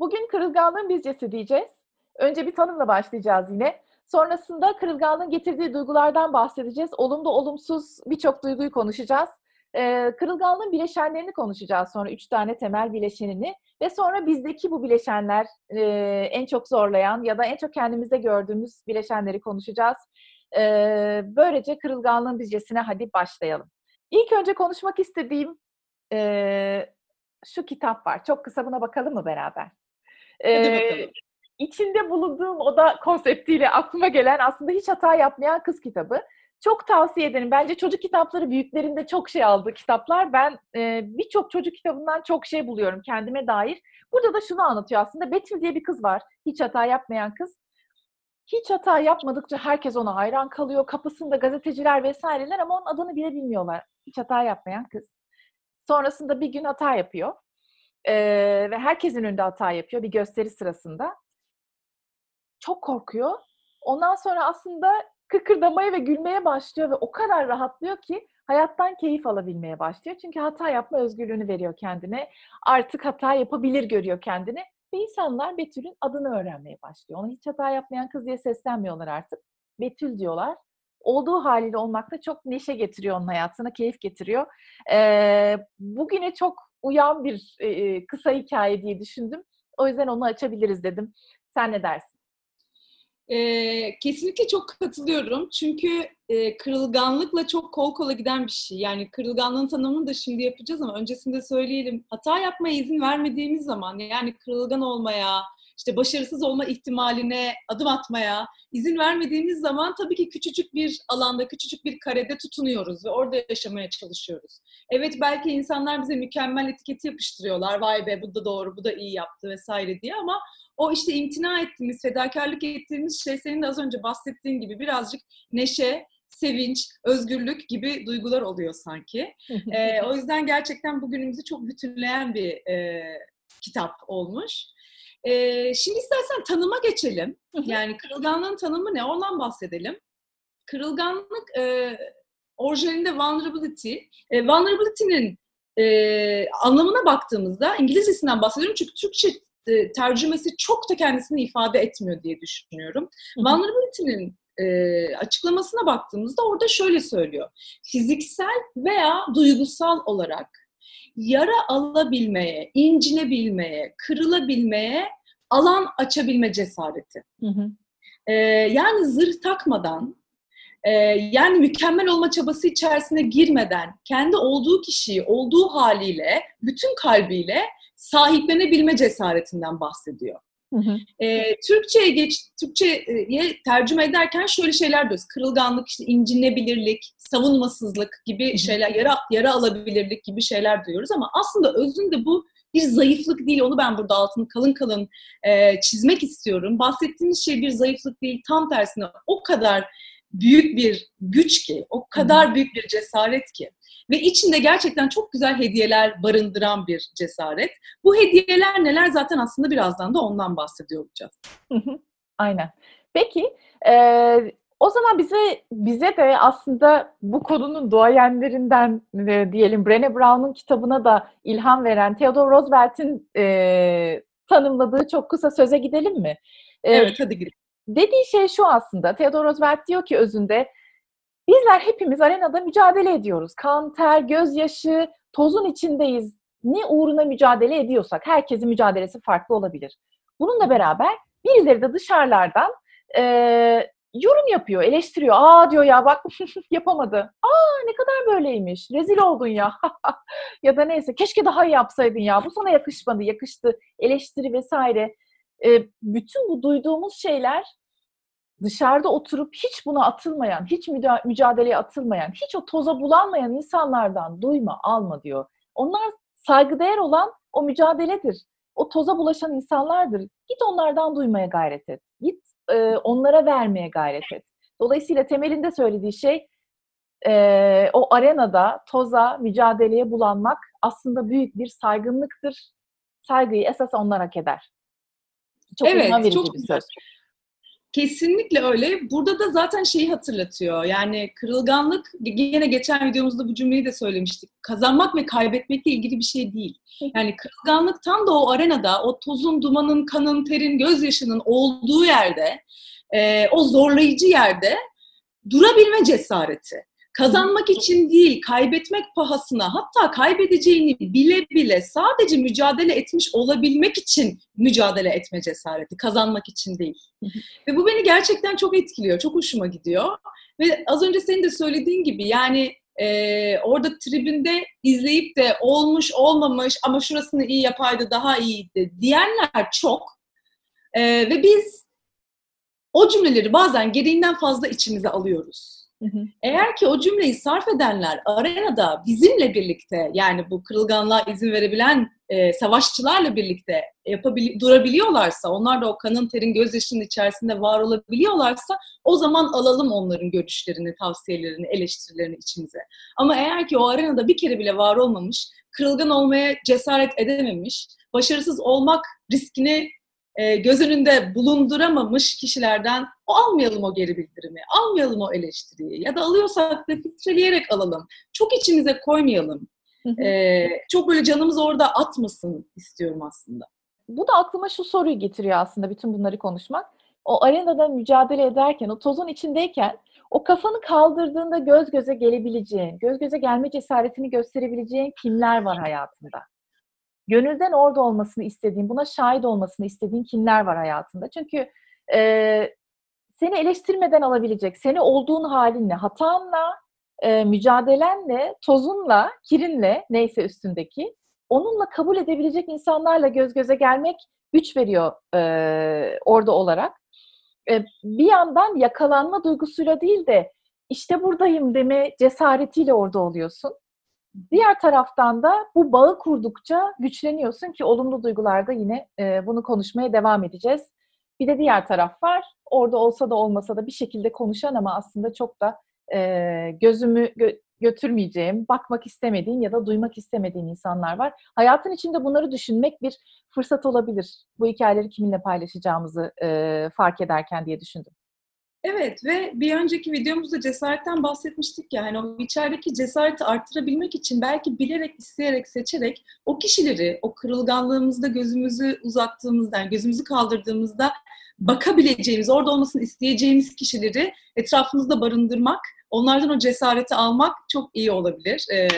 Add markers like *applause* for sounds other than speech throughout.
Bugün kırılganlığın bizcesi diyeceğiz. Önce bir tanımla başlayacağız yine. Sonrasında kırılganlığın getirdiği duygulardan bahsedeceğiz. Olumlu olumsuz birçok duyguyu konuşacağız. Ee, kırılganlığın bileşenlerini konuşacağız sonra. Üç tane temel bileşenini. Ve sonra bizdeki bu bileşenler e, en çok zorlayan ya da en çok kendimizde gördüğümüz bileşenleri konuşacağız. Ee, böylece kırılganlığın bizcesine hadi başlayalım. İlk önce konuşmak istediğim e, şu kitap var. Çok kısa buna bakalım mı beraber? Hadi İçinde bulunduğum oda konseptiyle aklıma gelen aslında hiç hata yapmayan kız kitabı. Çok tavsiye ederim. Bence çocuk kitapları büyüklerinde çok şey aldı kitaplar. Ben e, birçok çocuk kitabından çok şey buluyorum kendime dair. Burada da şunu anlatıyor aslında. Betül diye bir kız var. Hiç hata yapmayan kız. Hiç hata yapmadıkça herkes ona hayran kalıyor. Kapısında gazeteciler vesaireler ama onun adını bile bilmiyorlar. Hiç hata yapmayan kız. Sonrasında bir gün hata yapıyor. Ee, ve herkesin önünde hata yapıyor bir gösteri sırasında. Çok korkuyor. Ondan sonra aslında kıkırdamaya ve gülmeye başlıyor ve o kadar rahatlıyor ki hayattan keyif alabilmeye başlıyor. Çünkü hata yapma özgürlüğünü veriyor kendine. Artık hata yapabilir görüyor kendini. Ve insanlar Betül'ün adını öğrenmeye başlıyor. Ona hiç hata yapmayan kız diye seslenmiyorlar artık. Betül diyorlar. Olduğu haliyle olmak da çok neşe getiriyor onun hayatına, keyif getiriyor. Ee, bugüne çok uyan bir e, kısa hikaye diye düşündüm. O yüzden onu açabiliriz dedim. Sen ne dersin? Ee, kesinlikle çok katılıyorum. Çünkü e, kırılganlıkla çok kol kola giden bir şey. Yani kırılganlığın tanımını da şimdi yapacağız ama öncesinde söyleyelim. Hata yapmaya izin vermediğimiz zaman yani kırılgan olmaya, işte başarısız olma ihtimaline adım atmaya izin vermediğimiz zaman tabii ki küçücük bir alanda, küçücük bir karede tutunuyoruz ve orada yaşamaya çalışıyoruz. Evet belki insanlar bize mükemmel etiketi yapıştırıyorlar. Vay be bu da doğru, bu da iyi yaptı vesaire diye ama o işte imtina ettiğimiz, fedakarlık ettiğimiz şey senin de az önce bahsettiğin gibi birazcık neşe, sevinç, özgürlük gibi duygular oluyor sanki. *laughs* ee, o yüzden gerçekten bugünümüzü çok bütünleyen bir e, kitap olmuş. Ee, şimdi istersen tanıma geçelim. Yani kırılganlığın tanımı ne? Ondan bahsedelim. Kırılganlık e, orijinalinde vulnerability. E, vulnerability'nin e, anlamına baktığımızda İngilizcesinden bahsediyorum çünkü Türkçe e, tercümesi çok da kendisini ifade etmiyor diye düşünüyorum. Vulnerability'nin e, açıklamasına baktığımızda orada şöyle söylüyor. Fiziksel veya duygusal olarak yara alabilmeye, incinebilmeye, kırılabilmeye alan açabilme cesareti. Hı hı. Ee, yani zırh takmadan, e, yani mükemmel olma çabası içerisine girmeden, kendi olduğu kişiyi olduğu haliyle, bütün kalbiyle sahiplenebilme cesaretinden bahsediyor. Hı hı. E, Türkçe'ye geç, Türkçe'ye tercüme ederken şöyle şeyler diyoruz. Kırılganlık, işte incinebilirlik, savunmasızlık gibi şeyler, yara, yara alabilirlik gibi şeyler duyuyoruz ama aslında özünde bu bir zayıflık değil. Onu ben burada altını kalın kalın e, çizmek istiyorum. Bahsettiğimiz şey bir zayıflık değil. Tam tersine o kadar büyük bir güç ki, o kadar büyük bir cesaret ki ve içinde gerçekten çok güzel hediyeler barındıran bir cesaret. Bu hediyeler neler zaten aslında birazdan da ondan bahsediyor olacağız. Aynen. Peki e, o zaman bize bize de aslında bu konunun duayenlerinden e, diyelim Brené Brown'un kitabına da ilham veren Theodore Roosevelt'in e, tanımladığı çok kısa söze gidelim mi? E, evet hadi gidelim. Dediği şey şu aslında. Theodore Roosevelt diyor ki özünde Bizler hepimiz arenada mücadele ediyoruz. Kan, ter, gözyaşı, tozun içindeyiz. Ne uğruna mücadele ediyorsak herkesin mücadelesi farklı olabilir. Bununla beraber birileri de dışarılardan e, yorum yapıyor, eleştiriyor. Aa diyor ya bak *laughs* yapamadı. Aa ne kadar böyleymiş. Rezil oldun ya. *laughs* ya da neyse keşke daha iyi yapsaydın ya. Bu sana yakışmadı, yakıştı. Eleştiri vesaire. E, bütün bu duyduğumuz şeyler dışarıda oturup hiç buna atılmayan, hiç mücadeleye atılmayan, hiç o toza bulanmayan insanlardan duyma, alma diyor. Onlar saygıdeğer olan o mücadeledir. O toza bulaşan insanlardır. Git onlardan duymaya gayret et. Git e, onlara vermeye gayret et. Dolayısıyla temelinde söylediği şey e, o arenada toza, mücadeleye bulanmak aslında büyük bir saygınlıktır. Saygıyı esas onlar hak eder. Çok evet, çok bir söz. Kesinlikle öyle. Burada da zaten şeyi hatırlatıyor. Yani kırılganlık, yine geçen videomuzda bu cümleyi de söylemiştik. Kazanmak ve kaybetmekle ilgili bir şey değil. Yani kırılganlık tam da o arenada, o tozun, dumanın, kanın, terin, gözyaşının olduğu yerde, e, o zorlayıcı yerde durabilme cesareti. Kazanmak için değil, kaybetmek pahasına, hatta kaybedeceğini bile bile sadece mücadele etmiş olabilmek için mücadele etme cesareti, kazanmak için değil. Ve bu beni gerçekten çok etkiliyor, çok hoşuma gidiyor. Ve az önce senin de söylediğin gibi yani e, orada tribünde izleyip de olmuş olmamış ama şurasını iyi yapaydı daha iyiydi diyenler çok. E, ve biz o cümleleri bazen gereğinden fazla içimize alıyoruz. Eğer ki o cümleyi sarf edenler arenada bizimle birlikte yani bu kırılganlığa izin verebilen e, savaşçılarla birlikte yapabil- durabiliyorlarsa, onlar da o kanın terin gözyaşının içerisinde var olabiliyorlarsa o zaman alalım onların görüşlerini, tavsiyelerini, eleştirilerini içimize. Ama eğer ki o arenada bir kere bile var olmamış, kırılgan olmaya cesaret edememiş, başarısız olmak riskini e, göz önünde bulunduramamış kişilerden o almayalım o geri bildirimi, almayalım o eleştiriyi ya da alıyorsak da filtreleyerek alalım. Çok içimize koymayalım. E, çok böyle canımız orada atmasın istiyorum aslında. Bu da aklıma şu soruyu getiriyor aslında bütün bunları konuşmak. O arenada mücadele ederken, o tozun içindeyken o kafanı kaldırdığında göz göze gelebileceğin, göz göze gelme cesaretini gösterebileceğin kimler var hayatında? Gönülden orada olmasını istediğin, buna şahit olmasını istediğin kimler var hayatında? Çünkü e, seni eleştirmeden alabilecek, seni olduğun halinle, hatanla, e, mücadelenle, tozunla, kirinle, neyse üstündeki, onunla kabul edebilecek insanlarla göz göze gelmek güç veriyor e, orada olarak. E, bir yandan yakalanma duygusuyla değil de işte buradayım deme cesaretiyle orada oluyorsun. Diğer taraftan da bu bağı kurdukça güçleniyorsun ki olumlu duygularda yine e, bunu konuşmaya devam edeceğiz. Bir de diğer taraf var. Orada olsa da olmasa da bir şekilde konuşan ama aslında çok da e, gözümü gö- götürmeyeceğim, bakmak istemediğim ya da duymak istemediğim insanlar var. Hayatın içinde bunları düşünmek bir fırsat olabilir. Bu hikayeleri kiminle paylaşacağımızı e, fark ederken diye düşündüm. Evet ve bir önceki videomuzda cesaretten bahsetmiştik ya hani o içerideki cesareti arttırabilmek için belki bilerek, isteyerek, seçerek o kişileri o kırılganlığımızda gözümüzü uzattığımızda, yani gözümüzü kaldırdığımızda bakabileceğimiz, orada olmasını isteyeceğimiz kişileri etrafımızda barındırmak, onlardan o cesareti almak çok iyi olabilir. Ee,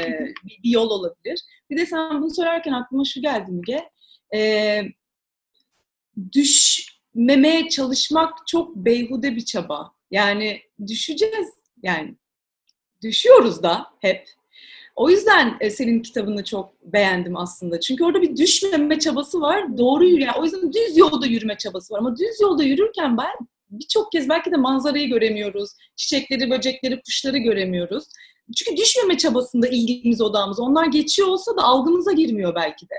bir, bir yol olabilir. Bir de sen bunu söylerken aklıma şu geldi Müge. Ee, düş memeye çalışmak çok beyhude bir çaba. Yani düşeceğiz. Yani düşüyoruz da hep. O yüzden e, senin kitabını çok beğendim aslında. Çünkü orada bir düşmeme çabası var. Doğru yürüyen. O yüzden düz yolda yürüme çabası var. Ama düz yolda yürürken ben birçok kez belki de manzarayı göremiyoruz. Çiçekleri, böcekleri, kuşları göremiyoruz. Çünkü düşmeme çabasında ilgimiz odamız. Onlar geçiyor olsa da algımıza girmiyor belki de.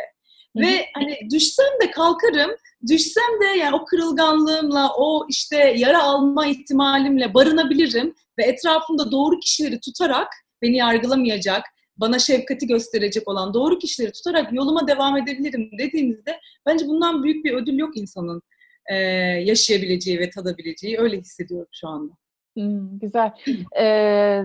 Ve hani düşsem de kalkarım, düşsem de yani o kırılganlığımla, o işte yara alma ihtimalimle barınabilirim ve etrafımda doğru kişileri tutarak beni yargılamayacak, bana şefkati gösterecek olan doğru kişileri tutarak yoluma devam edebilirim dediğimizde bence bundan büyük bir ödül yok insanın e, yaşayabileceği ve tadabileceği. Öyle hissediyorum şu anda. Hmm, güzel. *clears throat* Ee,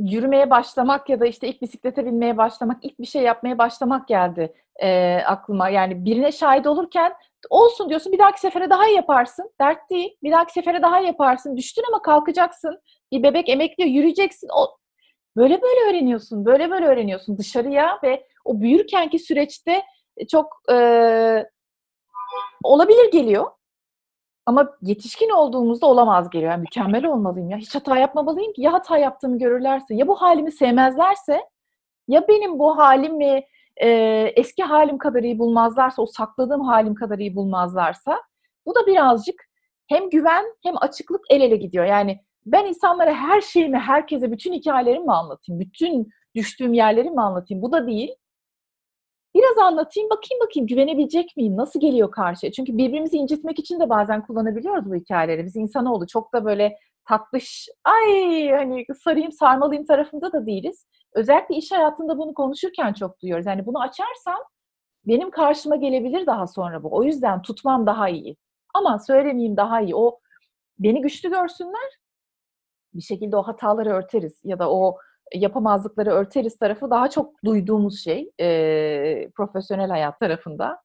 yürümeye başlamak ya da işte ilk bisiklete binmeye başlamak, ilk bir şey yapmaya başlamak geldi e, aklıma. Yani birine şahit olurken olsun diyorsun bir dahaki sefere daha yaparsın. Dert değil. Bir dahaki sefere daha yaparsın. Düştün ama kalkacaksın. Bir bebek emekliyor yürüyeceksin. O, böyle böyle öğreniyorsun. Böyle böyle öğreniyorsun dışarıya ve o büyürkenki süreçte çok e, olabilir geliyor. Ama yetişkin olduğumuzda olamaz geliyor. Yani mükemmel olmalıyım ya. Hiç hata yapmamalıyım ki. Ya hata yaptığımı görürlerse, ya bu halimi sevmezlerse, ya benim bu halimi e, eski halim kadar iyi bulmazlarsa, o sakladığım halim kadar iyi bulmazlarsa, bu da birazcık hem güven hem açıklık el ele gidiyor. Yani ben insanlara her şeyimi, herkese bütün hikayelerimi mi anlatayım? Bütün düştüğüm yerleri mi anlatayım? Bu da değil. Biraz anlatayım, bakayım bakayım güvenebilecek miyim? Nasıl geliyor karşıya? Çünkü birbirimizi incitmek için de bazen kullanabiliyoruz bu hikayeleri. Biz insanoğlu çok da böyle tatlış, ay hani sarayım sarmalıyım tarafında da değiliz. Özellikle iş hayatında bunu konuşurken çok duyuyoruz. Yani bunu açarsam benim karşıma gelebilir daha sonra bu. O yüzden tutmam daha iyi. Ama söylemeyeyim daha iyi. O beni güçlü görsünler. Bir şekilde o hataları örteriz ya da o yapamazlıkları örteriz tarafı daha çok duyduğumuz şey e, profesyonel hayat tarafında.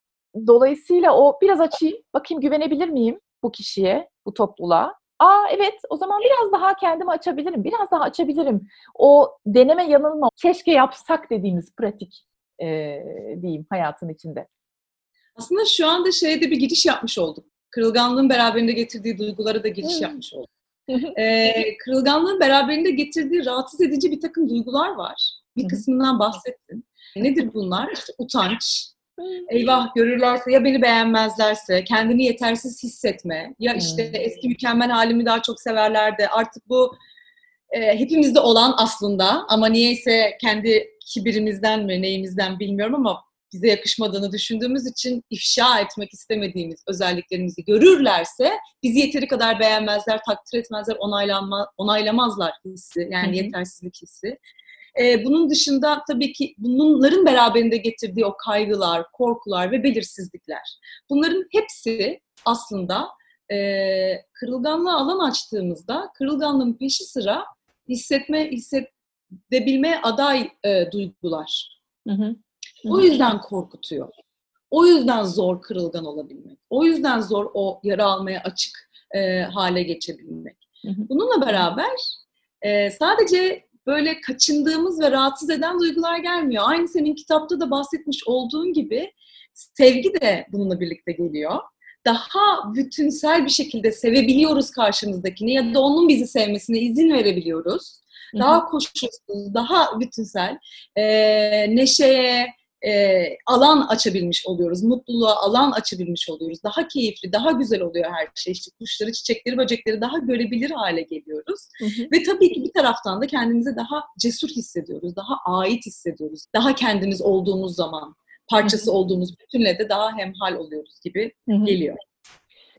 Dolayısıyla o biraz açayım, bakayım güvenebilir miyim bu kişiye, bu topluluğa? Aa evet o zaman biraz daha kendimi açabilirim, biraz daha açabilirim. O deneme yanılma, keşke yapsak dediğimiz pratik e, diyeyim hayatın içinde. Aslında şu anda şeyde bir giriş yapmış olduk. Kırılganlığın beraberinde getirdiği duygulara da giriş yapmış olduk. Ee, kırılganlığın beraberinde getirdiği rahatsız edici bir takım duygular var. Bir kısmından bahsettin. Nedir bunlar? İşte utanç, eyvah görürlerse ya beni beğenmezlerse, kendini yetersiz hissetme, ya işte eski mükemmel halimi daha çok severlerdi. Artık bu e, hepimizde olan aslında ama niyeyse kendi kibirimizden mi neyimizden bilmiyorum ama bize yakışmadığını düşündüğümüz için ifşa etmek istemediğimiz özelliklerimizi görürlerse bizi yeteri kadar beğenmezler, takdir etmezler, onaylanma, onaylamazlar hissi yani Hı-hı. yetersizlik hissi. Ee, bunun dışında tabii ki bunların beraberinde getirdiği o kaygılar, korkular ve belirsizlikler. Bunların hepsi aslında e, kırılganlığa alan açtığımızda kırılganlığın peşi sıra hissetme, hissedebilmeye aday e, duygular. Hı hı. O yüzden korkutuyor. O yüzden zor kırılgan olabilmek. O yüzden zor o yara almaya açık e, hale geçebilmek. Bununla beraber e, sadece böyle kaçındığımız ve rahatsız eden duygular gelmiyor. Aynı senin kitapta da bahsetmiş olduğun gibi sevgi de bununla birlikte geliyor. Daha bütünsel bir şekilde sevebiliyoruz karşımızdakini ya da onun bizi sevmesine izin verebiliyoruz. Daha koşulsuz, daha bütünsel, e, neşeye, e, alan açabilmiş oluyoruz. Mutluluğa alan açabilmiş oluyoruz. Daha keyifli, daha güzel oluyor her şey. İşte kuşları, çiçekleri, böcekleri daha görebilir hale geliyoruz. Hı hı. Ve tabii ki bir taraftan da kendimizi daha cesur hissediyoruz. Daha ait hissediyoruz. Daha kendimiz olduğumuz zaman, parçası hı hı. olduğumuz bütünle de daha hemhal oluyoruz gibi hı hı. geliyor.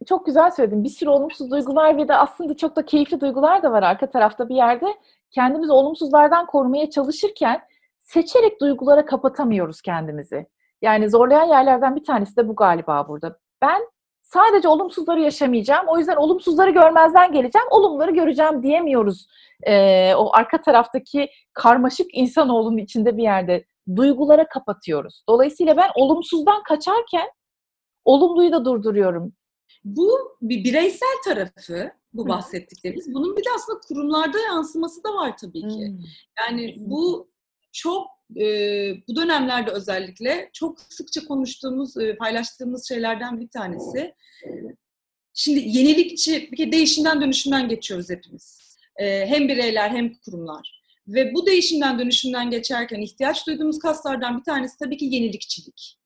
Çok güzel söyledin. Bir sürü olumsuz duygular ve de aslında çok da keyifli duygular da var arka tarafta bir yerde. Kendimizi olumsuzlardan korumaya çalışırken seçerek duygulara kapatamıyoruz kendimizi. Yani zorlayan yerlerden bir tanesi de bu galiba burada. Ben sadece olumsuzları yaşamayacağım. O yüzden olumsuzları görmezden geleceğim. Olumları göreceğim diyemiyoruz. Ee, o arka taraftaki karmaşık insanoğlunun içinde bir yerde duygulara kapatıyoruz. Dolayısıyla ben olumsuzdan kaçarken olumluyu da durduruyorum. Bu bir bireysel tarafı bu bahsettiklerimiz. Bunun bir de aslında kurumlarda yansıması da var tabii ki. Yani bu çok e, bu dönemlerde özellikle çok sıkça konuştuğumuz, e, paylaştığımız şeylerden bir tanesi. Şimdi yenilikçi, bir kere değişimden dönüşümden geçiyoruz hepimiz. E, hem bireyler hem kurumlar. Ve bu değişimden dönüşümden geçerken ihtiyaç duyduğumuz kaslardan bir tanesi tabii ki yenilikçilik.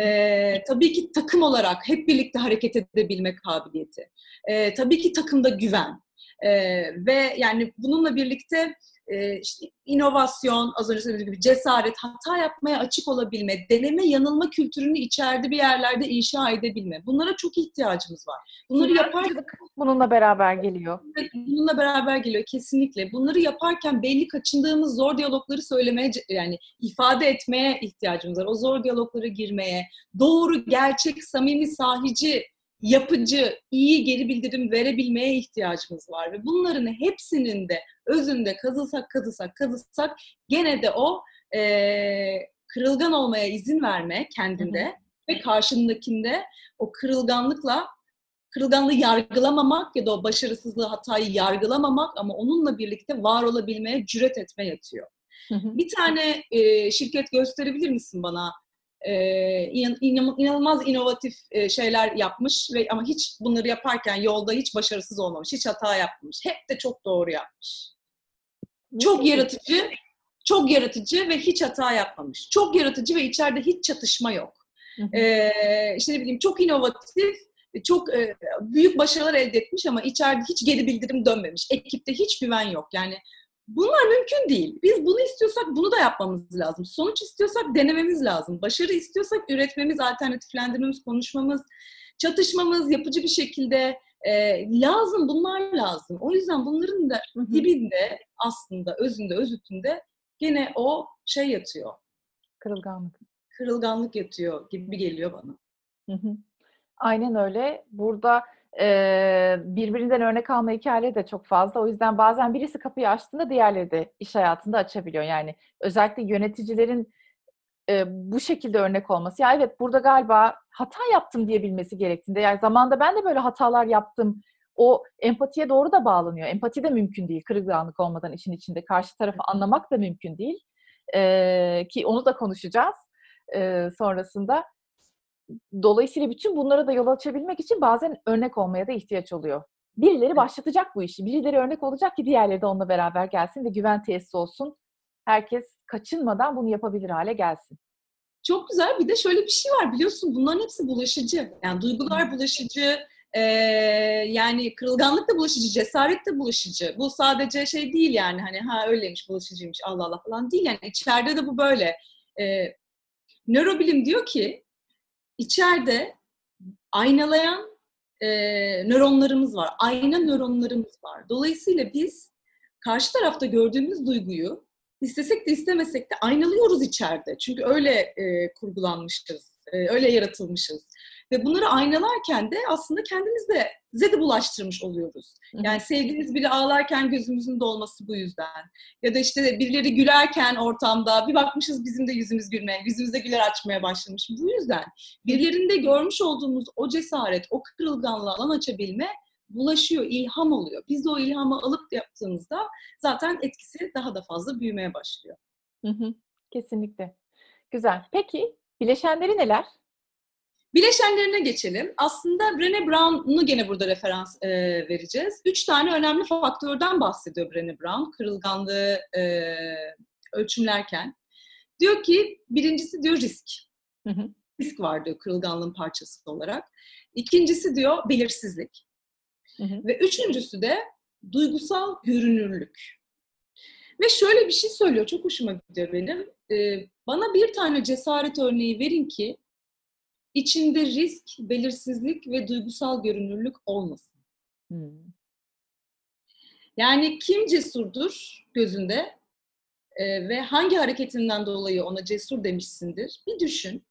Ee, tabii ki takım olarak hep birlikte hareket edebilme kabiliyeti. Ee, tabii ki takımda güven. Ee, ve yani bununla birlikte e, işte inovasyon, az önce söylediğim gibi cesaret, hata yapmaya açık olabilme, deneme yanılma kültürünü içeride bir yerlerde inşa edebilme. Bunlara çok ihtiyacımız var. Bunları yaparken bununla beraber geliyor. Bununla beraber geliyor kesinlikle. Bunları yaparken belli kaçındığımız zor diyalogları söylemeye yani ifade etmeye ihtiyacımız var. O zor diyaloglara girmeye, doğru, gerçek, samimi, sahici yapıcı, iyi geri bildirim verebilmeye ihtiyacımız var. Ve bunların hepsinin de özünde kazısak kazısak kazısak gene de o e, kırılgan olmaya izin verme kendinde hı hı. ve karşındakinde o kırılganlıkla kırılganlığı yargılamamak ya da o başarısızlığı, hatayı yargılamamak ama onunla birlikte var olabilmeye cüret etme yatıyor. Hı hı. Bir tane e, şirket gösterebilir misin bana? E, inanılmaz inovatif e, şeyler yapmış ve ama hiç bunları yaparken yolda hiç başarısız olmamış, hiç hata yapmamış. Hep de çok doğru yapmış. Çok yaratıcı, çok yaratıcı ve hiç hata yapmamış. Çok yaratıcı ve içeride hiç çatışma yok. Ee, işte ne bileyim çok inovatif, çok e, büyük başarılar elde etmiş ama içeride hiç geri bildirim dönmemiş. Ekipte hiç güven yok. Yani Bunlar mümkün değil. Biz bunu istiyorsak bunu da yapmamız lazım. Sonuç istiyorsak denememiz lazım. Başarı istiyorsak üretmemiz, alternatiflendirmemiz, konuşmamız, çatışmamız, yapıcı bir şekilde e, lazım. Bunlar lazım. O yüzden bunların da dibinde aslında, özünde, özütünde gene o şey yatıyor. Kırılganlık. Kırılganlık yatıyor gibi geliyor bana. Hı hı. Aynen öyle. Burada Birbirinden örnek alma hikayeleri de çok fazla. O yüzden bazen birisi kapıyı açtığında diğerleri de iş hayatında açabiliyor. Yani özellikle yöneticilerin e, bu şekilde örnek olması. Ya evet burada galiba hata yaptım diyebilmesi gerektiğinde. Yani zamanda ben de böyle hatalar yaptım. O empatiye doğru da bağlanıyor. Empati de mümkün değil kırılganlık olmadan işin içinde. Karşı tarafı anlamak da mümkün değil. Ki onu da konuşacağız e, sonrasında. Dolayısıyla bütün bunlara da yol açabilmek için bazen örnek olmaya da ihtiyaç oluyor. Birileri başlatacak bu işi. Birileri örnek olacak ki diğerleri de onunla beraber gelsin ve güven tesisi olsun. Herkes kaçınmadan bunu yapabilir hale gelsin. Çok güzel. Bir de şöyle bir şey var biliyorsun bunların hepsi bulaşıcı. Yani duygular bulaşıcı, ee, yani kırılganlık da bulaşıcı, cesaret de bulaşıcı. Bu sadece şey değil yani hani ha öyleymiş bulaşıcıymış Allah Allah falan değil. Yani içeride de bu böyle. Ee, nörobilim diyor ki içeride aynalayan e, nöronlarımız var. Ayna nöronlarımız var. Dolayısıyla biz karşı tarafta gördüğümüz duyguyu istesek de istemesek de aynalıyoruz içeride. Çünkü öyle e, kurgulanmışız, e, öyle yaratılmışız. Ve bunları aynalarken de aslında kendimizde bize de bulaştırmış oluyoruz. Yani sevdiğimiz biri ağlarken gözümüzün dolması bu yüzden. Ya da işte birileri gülerken ortamda bir bakmışız bizim de yüzümüz gülmeye, yüzümüzde güler açmaya başlamış. Bu yüzden birilerinde görmüş olduğumuz o cesaret, o kırılganlığı alan açabilme bulaşıyor, ilham oluyor. Biz de o ilhamı alıp yaptığımızda zaten etkisi daha da fazla büyümeye başlıyor. Hı hı, kesinlikle. Güzel. Peki bileşenleri neler? Bileşenlerine geçelim. Aslında Brené Brown'u gene burada referans e, vereceğiz. Üç tane önemli faktörden bahsediyor Brené Brown kırılganlığı e, ölçümlerken. Diyor ki birincisi diyor risk. Hı hı. Risk var diyor kırılganlığın parçası olarak. İkincisi diyor belirsizlik. Hı hı. Ve üçüncüsü de duygusal görünürlük. Ve şöyle bir şey söylüyor, çok hoşuma gidiyor benim. Ee, bana bir tane cesaret örneği verin ki içinde risk, belirsizlik ve duygusal görünürlük olmasın. Hmm. Yani kim cesurdur gözünde e, ve hangi hareketinden dolayı ona cesur demişsindir bir düşün.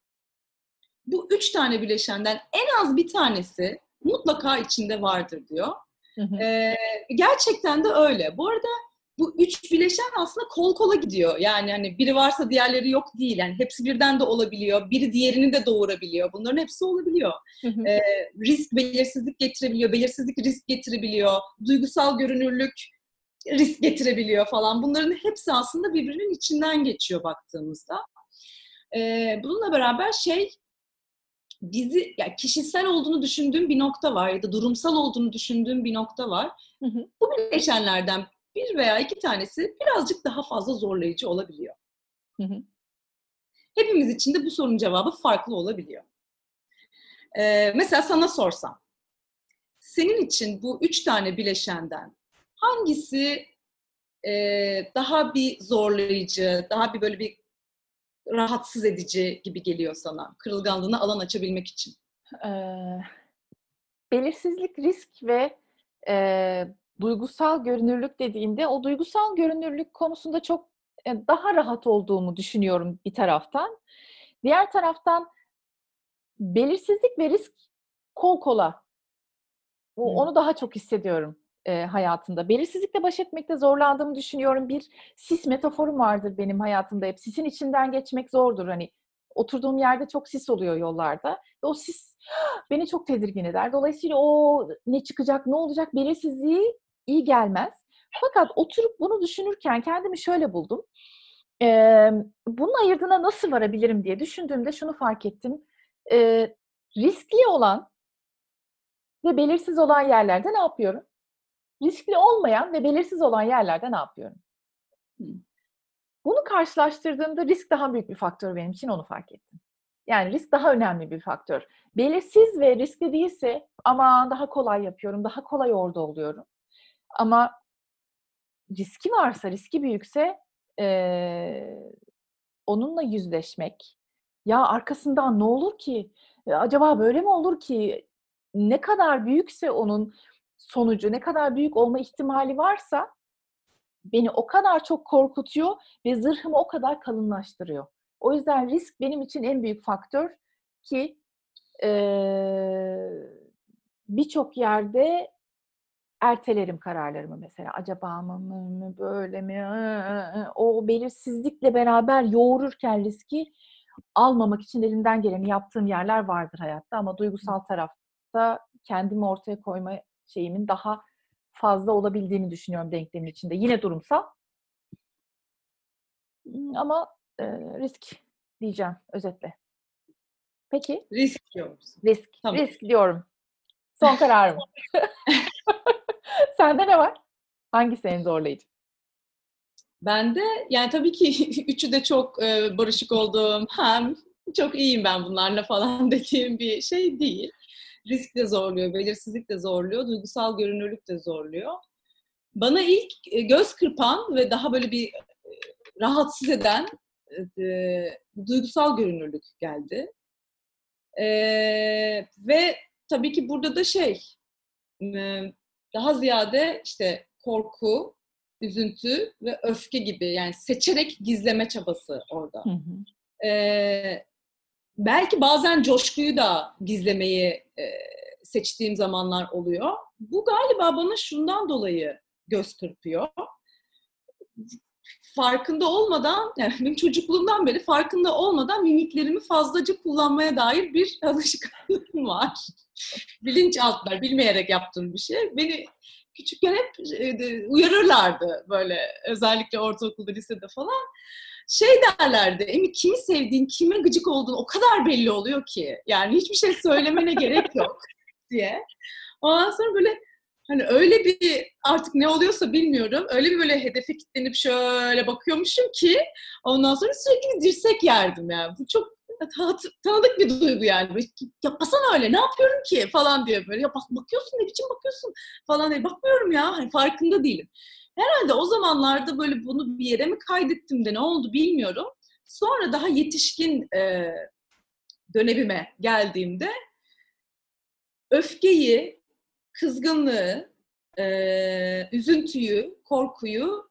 Bu üç tane bileşenden en az bir tanesi mutlaka içinde vardır diyor. Hı hı. Ee, gerçekten de öyle. Bu arada bu üç bileşen aslında kol kola gidiyor. Yani hani biri varsa diğerleri yok değil. Yani hepsi birden de olabiliyor. Biri diğerini de doğurabiliyor. Bunların hepsi olabiliyor. Hı hı. Ee, risk belirsizlik getirebiliyor. Belirsizlik risk getirebiliyor. Duygusal görünürlük risk getirebiliyor falan. Bunların hepsi aslında birbirinin içinden geçiyor baktığımızda. Ee, bununla beraber şey bizi yani kişisel olduğunu düşündüğüm bir nokta var ya da durumsal olduğunu düşündüğüm bir nokta var. Hı hı. Bu bileşenlerden bir veya iki tanesi birazcık daha fazla zorlayıcı olabiliyor. Hı hı. Hepimiz için de bu sorunun cevabı farklı olabiliyor. Ee, mesela sana sorsam, senin için bu üç tane bileşenden hangisi e, daha bir zorlayıcı, daha bir böyle bir rahatsız edici gibi geliyor sana? Kırılganlığına alan açabilmek için. Ee, belirsizlik, risk ve e, duygusal görünürlük dediğinde o duygusal görünürlük konusunda çok e, daha rahat olduğumu düşünüyorum bir taraftan. Diğer taraftan belirsizlik ve risk kol kola. Hmm. Onu daha çok hissediyorum e, hayatımda. Belirsizlikle baş etmekte zorlandığımı düşünüyorum. Bir sis metaforum vardır benim hayatımda hep. Sisin içinden geçmek zordur. Hani oturduğum yerde çok sis oluyor yollarda. Ve o sis *gasps* beni çok tedirgin eder. Dolayısıyla o ne çıkacak, ne olacak belirsizliği iyi gelmez. Fakat oturup bunu düşünürken kendimi şöyle buldum. Ee, bunun ayırdığına nasıl varabilirim diye düşündüğümde şunu fark ettim. Ee, riskli olan ve belirsiz olan yerlerde ne yapıyorum? riskli olmayan ve belirsiz olan yerlerde ne yapıyorum? Bunu karşılaştırdığımda risk daha büyük bir faktör benim için onu fark ettim. Yani risk daha önemli bir faktör. Belirsiz ve riskli değilse ama daha kolay yapıyorum, daha kolay orada oluyorum. Ama riski varsa, riski büyükse ee, onunla yüzleşmek. Ya arkasından ne olur ki? Acaba böyle mi olur ki? Ne kadar büyükse onun sonucu ne kadar büyük olma ihtimali varsa beni o kadar çok korkutuyor ve zırhımı o kadar kalınlaştırıyor. O yüzden risk benim için en büyük faktör ki e, birçok yerde ertelerim kararlarımı mesela. Acaba mı, mı böyle mi? O belirsizlikle beraber yoğururken riski almamak için elimden geleni yaptığım yerler vardır hayatta ama duygusal tarafta kendimi ortaya koyma şeyimin daha fazla olabildiğini düşünüyorum denklemin içinde. Yine durumsal. Ama e, risk diyeceğim özetle. Peki? Risk diyor musun? Risk. Tamam. Risk diyorum. Son kararım. Sende ne var? Hangisi en zorlayıcı? Ben de yani tabii ki *laughs* üçü de çok e, barışık olduğum, hem çok iyiyim ben bunlarla falan *laughs* dediğim bir şey değil. Risk de zorluyor, belirsizlik de zorluyor, duygusal görünürlük de zorluyor. Bana ilk e, göz kırpan ve daha böyle bir e, rahatsız eden e, duygusal görünürlük geldi. E, ve tabii ki burada da şey, e, daha ziyade işte korku, üzüntü ve öfke gibi yani seçerek gizleme çabası orada. Hı hı. Ee, belki bazen coşkuyu da gizlemeyi e, seçtiğim zamanlar oluyor. Bu galiba bana şundan dolayı göz kırpıyor. Farkında olmadan, *laughs* yani benim çocukluğumdan beri farkında olmadan mimiklerimi fazlaca kullanmaya dair bir *laughs* alışkanlığım var. Bilinç altlar, bilmeyerek yaptığım bir şey. Beni küçükken hep e, uyarırlardı böyle özellikle ortaokulda, lisede falan. Şey derlerdi, Emi kimi sevdiğin, kime gıcık olduğun o kadar belli oluyor ki. Yani hiçbir şey söylemene gerek yok *laughs* diye. Ondan sonra böyle hani öyle bir artık ne oluyorsa bilmiyorum. Öyle bir böyle hedefe kilitlenip şöyle bakıyormuşum ki ondan sonra sürekli bir dirsek yerdim yani. Bu çok tanıdık bir duygu yani. Yapmasana öyle ne yapıyorum ki falan diye böyle. Ya bak, bakıyorsun ne biçim bakıyorsun falan diye. Bakmıyorum ya hani farkında değilim. Herhalde o zamanlarda böyle bunu bir yere mi kaydettim de ne oldu bilmiyorum. Sonra daha yetişkin e, dönemime geldiğimde öfkeyi, kızgınlığı, e, üzüntüyü, korkuyu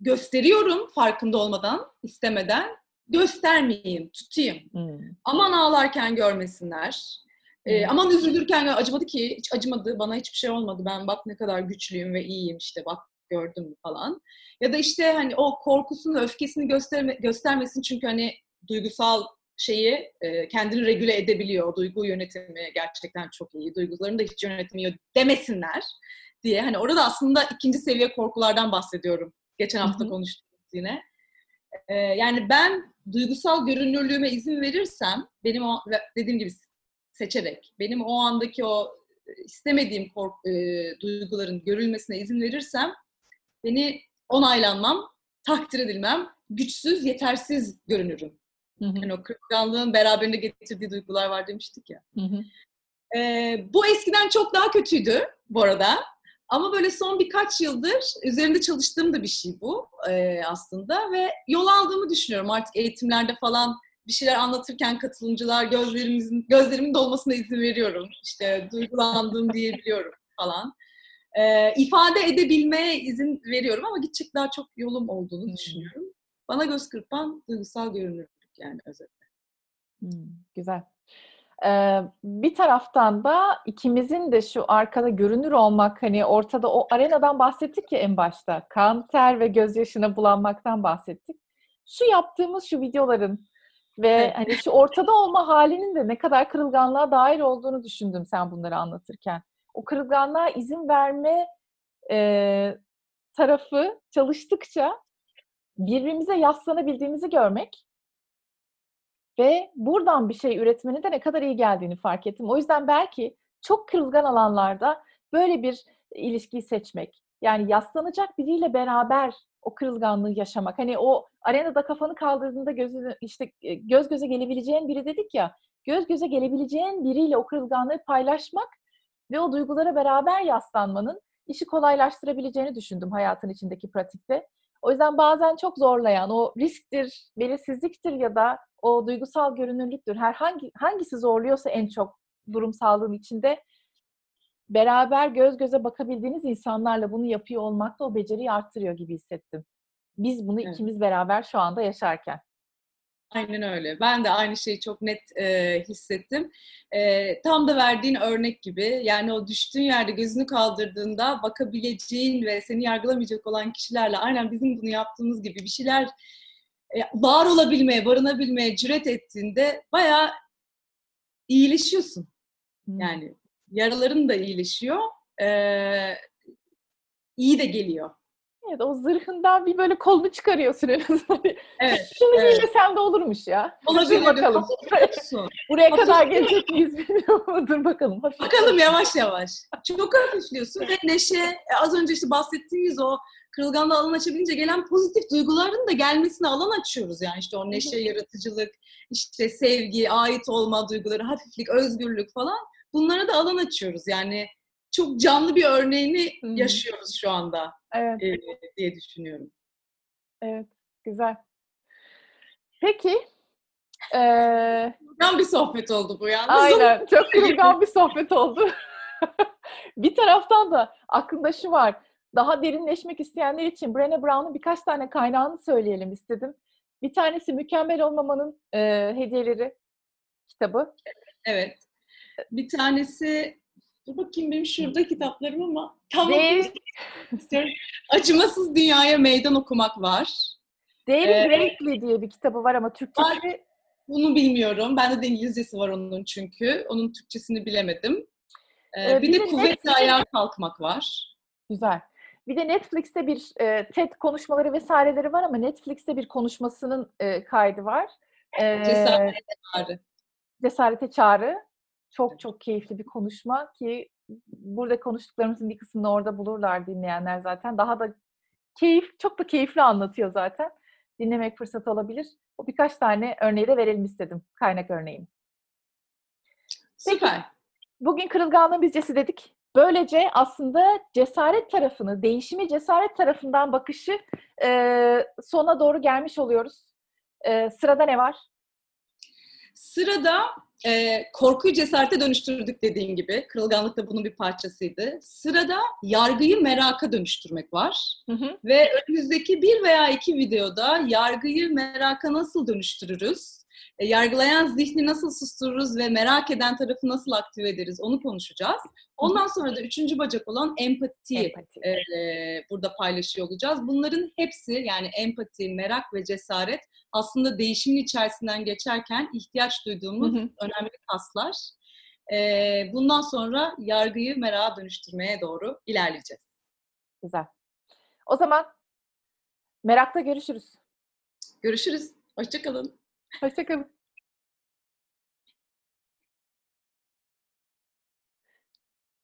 gösteriyorum farkında olmadan, istemeden göstermeyeyim, tutayım. Hmm. Aman ağlarken görmesinler. Ee, hmm. aman üzülürken acımadı ki, hiç acımadı, bana hiçbir şey olmadı. Ben bak ne kadar güçlüyüm ve iyiyim işte bak gördüm falan. Ya da işte hani o korkusunu, öfkesini gösterme, göstermesin çünkü hani duygusal şeyi e, kendini regüle edebiliyor. Duygu yönetimi gerçekten çok iyi. Duygularını da hiç yönetmiyor demesinler diye. Hani orada aslında ikinci seviye korkulardan bahsediyorum. Geçen hafta Hı-hı. konuştuk yine. Ee, yani ben duygusal görünürlüğüme izin verirsem, benim o dediğim gibi seçerek, benim o andaki o istemediğim kork, e, duyguların görülmesine izin verirsem, beni onaylanmam, takdir edilmem, güçsüz, yetersiz görünürüm. Hı hı. Yani o kırılganlığın beraberinde getirdiği duygular var demiştik ya. Hı hı. Ee, bu eskiden çok daha kötüydü bu arada. Ama böyle son birkaç yıldır üzerinde çalıştığım da bir şey bu e, aslında ve yol aldığımı düşünüyorum. Artık eğitimlerde falan bir şeyler anlatırken katılımcılar gözlerimizin gözlerimin dolmasına izin veriyorum. İşte duygulandım diyebiliyorum falan. E, ifade edebilmeye izin veriyorum ama gidecek daha çok yolum olduğunu düşünüyorum. Bana göz kırpan duygusal görünürlük yani özetle. Hmm, güzel. Ee, bir taraftan da ikimizin de şu arkada görünür olmak hani ortada o arenadan bahsettik ya en başta. Kan, ter ve gözyaşına bulanmaktan bahsettik. Şu yaptığımız şu videoların ve hani şu ortada olma halinin de ne kadar kırılganlığa dair olduğunu düşündüm sen bunları anlatırken. O kırılganlığa izin verme e, tarafı çalıştıkça birbirimize yaslanabildiğimizi görmek ve buradan bir şey üretmenin de ne kadar iyi geldiğini fark ettim. O yüzden belki çok kırılgan alanlarda böyle bir ilişkiyi seçmek, yani yaslanacak biriyle beraber o kırılganlığı yaşamak. Hani o arenada kafanı kaldırdığında gözü işte e, göz göze gelebileceğin biri dedik ya. Göz göze gelebileceğin biriyle o kırılganlığı paylaşmak ve o duygulara beraber yaslanmanın işi kolaylaştırabileceğini düşündüm hayatın içindeki pratikte. O yüzden bazen çok zorlayan o risktir, belirsizliktir ya da o duygusal görünürlüktür. Herhangi hangisi zorluyorsa en çok durum sağlığın içinde beraber göz göze bakabildiğiniz insanlarla bunu yapıyor olmak da o beceriyi arttırıyor gibi hissettim. Biz bunu evet. ikimiz beraber şu anda yaşarken. Aynen öyle. Ben de aynı şeyi çok net e, hissettim. E, tam da verdiğin örnek gibi. Yani o düştüğün yerde gözünü kaldırdığında bakabileceğin ve seni yargılamayacak olan kişilerle aynen bizim bunu yaptığımız gibi bir şeyler e, var olabilmeye, barınabilmeye cüret ettiğinde bayağı iyileşiyorsun. Yani yaraların da iyileşiyor. E, iyi de geliyor. Evet o zırhından bir böyle kolunu çıkarıyorsun *laughs* en azından. Evet. Şunu evet. giysem de olurmuş ya. Olabilir. Dur bakalım. Buraya Hafif- kadar gelecek miyiz bilmiyorum dur bakalım. Hafif. Bakalım yavaş yavaş. Çok hafifliyorsun ve neşe, e, az önce işte bahsettiğimiz o kırılganlığı alan açabilince gelen pozitif duyguların da gelmesine alan açıyoruz. Yani işte o neşe, yaratıcılık, işte sevgi, ait olma duyguları, hafiflik, özgürlük falan. Bunlara da alan açıyoruz. Yani çok canlı bir örneğini yaşıyoruz şu anda Evet, e, diye düşünüyorum. evet. Güzel. Peki. Ee, Tam *laughs* bir sohbet oldu bu yalnız. aynen. Çok kırılgan bir sohbet oldu. *laughs* bir taraftan da aklımda şu var. Daha derinleşmek isteyenler için Brené Brown'un birkaç tane kaynağını söyleyelim istedim. Bir tanesi Mükemmel Olmamanın e, Hediyeleri kitabı. Evet. Bir tanesi dur bakayım benim şurada kitaplarım ama tam Değil. Acımasız Dünyaya Meydan Okumak var. Dave Ee, Greatly diye bir kitabı var ama Türkçesi Bunu bilmiyorum. Bende de İngilizcesi var onun çünkü. Onun Türkçesini bilemedim. Ee, Ee, bir bir de de Kuvvetle Netflix- Ayağa Kalkmak var. güzel. Bir de Netflix'te bir e, TED konuşmaları vesaireleri var ama Netflix'te bir konuşmasının e, kaydı var. Ee, Cesaret Çağrı. Cesarete Çağrı. Çok çok keyifli bir konuşma ki burada konuştuklarımızın bir kısmını orada bulurlar dinleyenler zaten. Daha da keyif, çok da keyifli anlatıyor zaten. Dinlemek fırsatı olabilir. O birkaç tane örneği de verelim istedim. Kaynak örneğim. Süper. Bugün kırılganlığın bizcesi dedik. Böylece aslında cesaret tarafını, değişimi cesaret tarafından bakışı e, sona doğru gelmiş oluyoruz. E, sırada ne var? Sırada e, korkuyu cesarete dönüştürdük dediğin gibi. Kırılganlık da bunun bir parçasıydı. Sırada yargıyı meraka dönüştürmek var. Hı hı. Ve önümüzdeki bir veya iki videoda yargıyı meraka nasıl dönüştürürüz? E, yargılayan zihni nasıl sustururuz ve merak eden tarafı nasıl aktive ederiz onu konuşacağız. Ondan sonra da üçüncü bacak olan empatiyi Empati. e, burada paylaşıyor olacağız. Bunların hepsi yani empati, merak ve cesaret aslında değişimin içerisinden geçerken ihtiyaç duyduğumuz Hı hı. önemli kaslar. E, bundan sonra yargıyı merağa dönüştürmeye doğru ilerleyeceğiz. Güzel. O zaman merakta görüşürüz. Görüşürüz. Hoşçakalın. Hoşçakalın.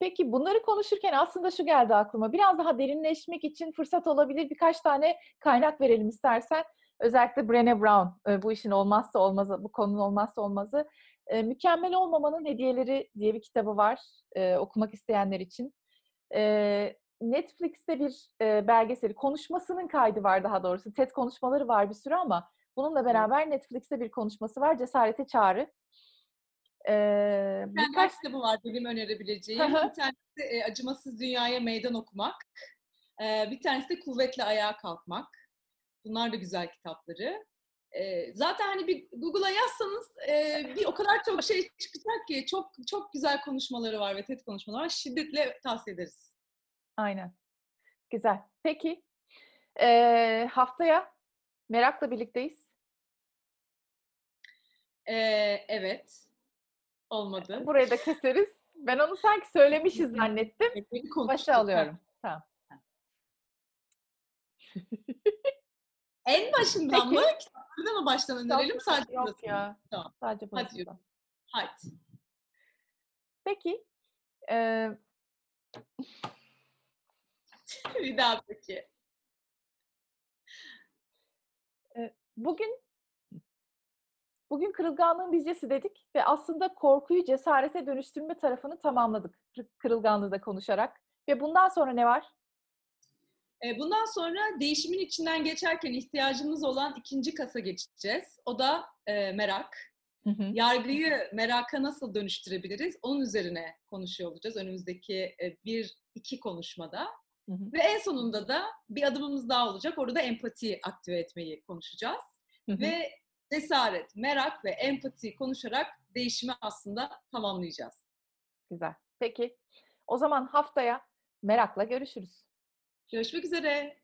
Peki bunları konuşurken aslında şu geldi aklıma. Biraz daha derinleşmek için fırsat olabilir. Birkaç tane kaynak verelim istersen. Özellikle Brené Brown e, bu işin olmazsa olmazı, bu konunun olmazsa olmazı. E, Mükemmel Olmamanın Hediyeleri diye bir kitabı var e, okumak isteyenler için. Netflix'te bir belgeseli, konuşmasının kaydı var daha doğrusu. TED konuşmaları var bir sürü ama bununla beraber Netflix'te bir konuşması var. Cesarete Çağrı. Ee, Birkaç birkaç kitabı var benim önerebileceğim. Bir tanesi e, Acımasız Dünyaya Meydan Okumak. E, bir tanesi de Kuvvetle Ayağa Kalkmak. Bunlar da güzel kitapları. E, zaten hani bir Google'a yazsanız e, bir o kadar çok şey çıkacak ki çok çok güzel konuşmaları var ve TED konuşmaları var. Şiddetle tavsiye ederiz. Aynen. Güzel. Peki. Ee, haftaya merakla birlikteyiz. E, evet. Olmadı. Burayı da keseriz. Ben onu sanki söylemişiz zannettim. Başa alıyorum. Tamam. En başından Peki. mı? Kitapları mı baştan önerelim? Sadece Yok burası ya. Tamam. Sadece burası. Hadi. Peki. ee, *laughs* bir daha peki. bugün bugün kırılganlığın bizcesi dedik ve aslında korkuyu cesarete dönüştürme tarafını tamamladık. kır- Kırılganlığı da konuşarak. Ve bundan sonra ne var? E, Bundan sonra değişimin içinden geçerken ihtiyacımız olan ikinci kasa geçeceğiz. O da e, merak. Hı hı. Yargıyı meraka nasıl dönüştürebiliriz? Onun üzerine konuşuyor olacağız önümüzdeki e, bir, iki konuşmada. Hı hı. Ve en sonunda da bir adımımız daha olacak. Orada empati aktive etmeyi konuşacağız. Hı hı. Ve cesaret, merak ve empati konuşarak değişimi aslında tamamlayacağız. Güzel. Peki o zaman haftaya merakla görüşürüz. Görüşmek üzere.